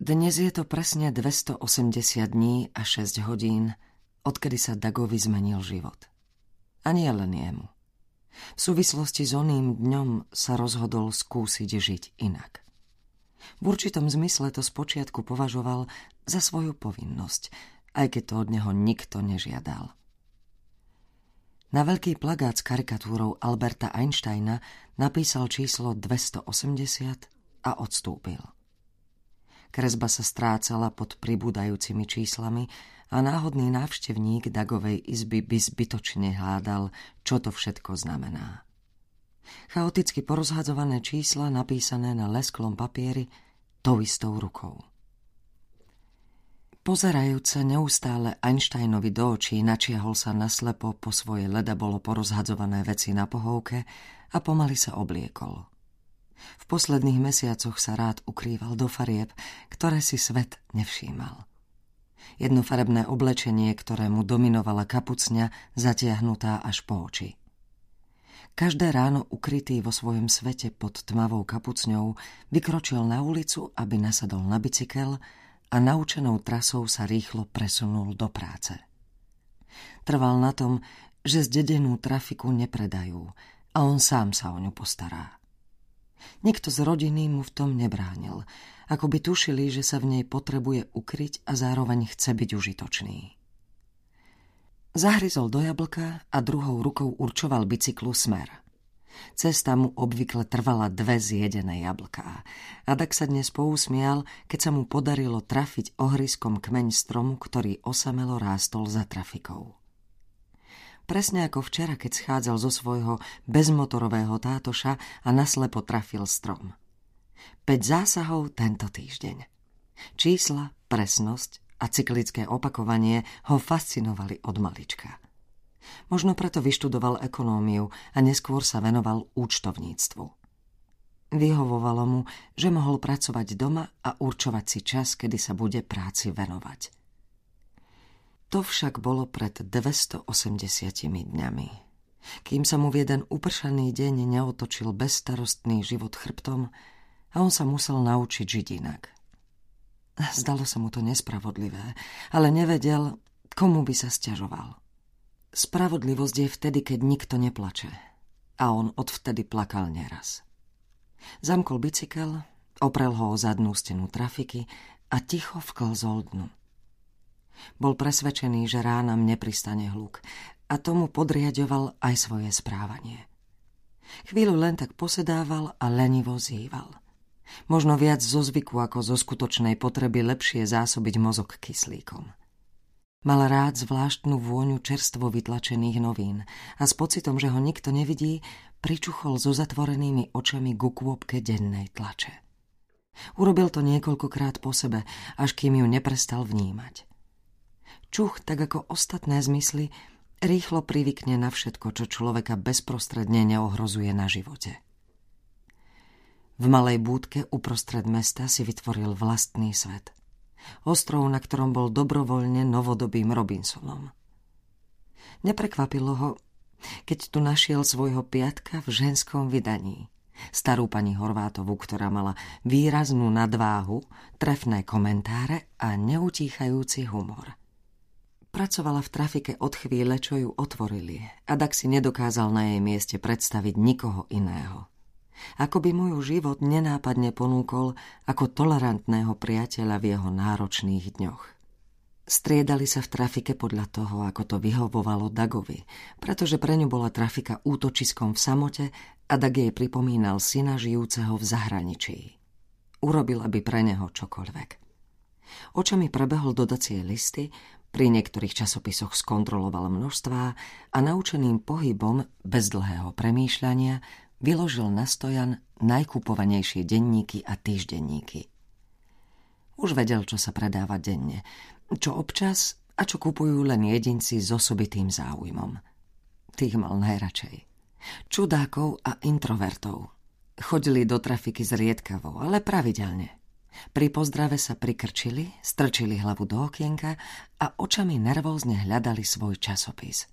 Dnes je to presne 280 dní a 6 hodín, odkedy sa Dagovi zmenil život. A nie len jemu. V súvislosti s oným dňom sa rozhodol skúsiť žiť inak. V určitom zmysle to spočiatku považoval za svoju povinnosť, aj keď to od neho nikto nežiadal. Na veľký plagát s karikatúrou Alberta Einsteina napísal číslo 280 a odstúpil. Kresba sa strácala pod pribúdajúcimi číslami a náhodný návštevník Dagovej izby by zbytočne hľadal, čo to všetko znamená. Chaoticky porozhadzované čísla napísané na lesklom papieri tou istou rukou. Pozerajúce neustále Einsteinovi do očí načiahol sa naslepo po svoje leda bolo porozhadzované veci na pohovke a pomaly sa obliekol. V posledných mesiacoch sa rád ukrýval do farieb, ktoré si svet nevšímal. Jednofarebné oblečenie, ktorému dominovala kapucňa, zatiahnutá až po oči. Každé ráno ukrytý vo svojom svete pod tmavou kapucňou vykročil na ulicu, aby nasadol na bicykel a naučenou trasou sa rýchlo presunul do práce. Trval na tom, že zdedenú trafiku nepredajú a on sám sa o ňu postará. Nikto z rodiny mu v tom nebránil, ako by tušili, že sa v nej potrebuje ukryť a zároveň chce byť užitočný. Zahryzol do jablka a druhou rukou určoval bicyklu smer. Cesta mu obvykle trvala dve zjedené jablká a tak sa dnes pousmial, keď sa mu podarilo trafiť ohryskom kmeň stromu, ktorý osamelo rástol za trafikou presne ako včera, keď schádzal zo svojho bezmotorového tátoša a naslepo trafil strom. 5 zásahov tento týždeň. Čísla, presnosť a cyklické opakovanie ho fascinovali od malička. Možno preto vyštudoval ekonómiu a neskôr sa venoval účtovníctvu. Vyhovovalo mu, že mohol pracovať doma a určovať si čas, kedy sa bude práci venovať. To však bolo pred 280 dňami. Kým sa mu v jeden upršaný deň neotočil bezstarostný život chrbtom a on sa musel naučiť žiť inak. Zdalo sa mu to nespravodlivé, ale nevedel, komu by sa stiažoval. Spravodlivosť je vtedy, keď nikto neplače. A on odvtedy plakal neraz. Zamkol bicykel, oprel ho o zadnú stenu trafiky a ticho vklzol dnu. Bol presvedčený, že ránam nepristane hluk a tomu podriadoval aj svoje správanie. Chvíľu len tak posedával a lenivo zýval. Možno viac zo zvyku ako zo skutočnej potreby lepšie zásobiť mozog kyslíkom. Mal rád zvláštnu vôňu čerstvo vytlačených novín a s pocitom, že ho nikto nevidí, pričuchol so zatvorenými očami ku kôpke dennej tlače. Urobil to niekoľkokrát po sebe, až kým ju neprestal vnímať. Čuch, tak ako ostatné zmysly, rýchlo privykne na všetko, čo človeka bezprostredne neohrozuje na živote. V malej búdke uprostred mesta si vytvoril vlastný svet. Ostrov, na ktorom bol dobrovoľne novodobým Robinsonom. Neprekvapilo ho, keď tu našiel svojho piatka v ženskom vydaní. Starú pani Horvátovu, ktorá mala výraznú nadváhu, trefné komentáre a neutíchajúci humor. Pracovala v trafike od chvíle, čo ju otvorili a Dak si nedokázal na jej mieste predstaviť nikoho iného. Ako by môj život nenápadne ponúkol ako tolerantného priateľa v jeho náročných dňoch. Striedali sa v trafike podľa toho, ako to vyhovovalo Dagovi, pretože pre ňu bola trafika útočiskom v samote a Dag jej pripomínal syna žijúceho v zahraničí. Urobila by pre neho čokoľvek. Očami prebehol dodacie listy, pri niektorých časopisoch skontroloval množstvá a naučeným pohybom, bez dlhého premýšľania, vyložil na stojan najkupovanejšie denníky a týždenníky. Už vedel, čo sa predáva denne, čo občas a čo kupujú len jedinci s osobitým záujmom. Tých mal najradšej. Čudákov a introvertov. Chodili do trafiky zriedkavo, ale pravidelne. Pri pozdrave sa prikrčili, strčili hlavu do okienka a očami nervózne hľadali svoj časopis.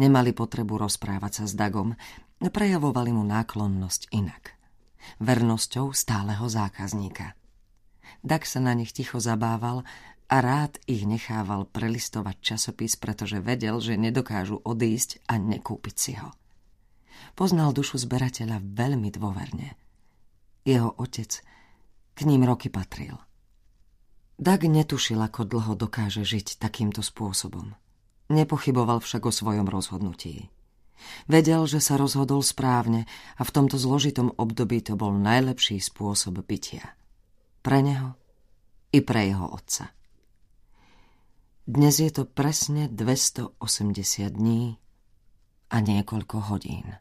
Nemali potrebu rozprávať sa s Dagom, prejavovali mu náklonnosť inak. Vernosťou stáleho zákazníka. Dak sa na nich ticho zabával a rád ich nechával prelistovať časopis, pretože vedel, že nedokážu odísť a nekúpiť si ho. Poznal dušu zberateľa veľmi dôverne. Jeho otec k ním roky patril. Dag netušil, ako dlho dokáže žiť takýmto spôsobom. Nepochyboval však o svojom rozhodnutí. Vedel, že sa rozhodol správne a v tomto zložitom období to bol najlepší spôsob bytia. Pre neho i pre jeho otca. Dnes je to presne 280 dní a niekoľko hodín.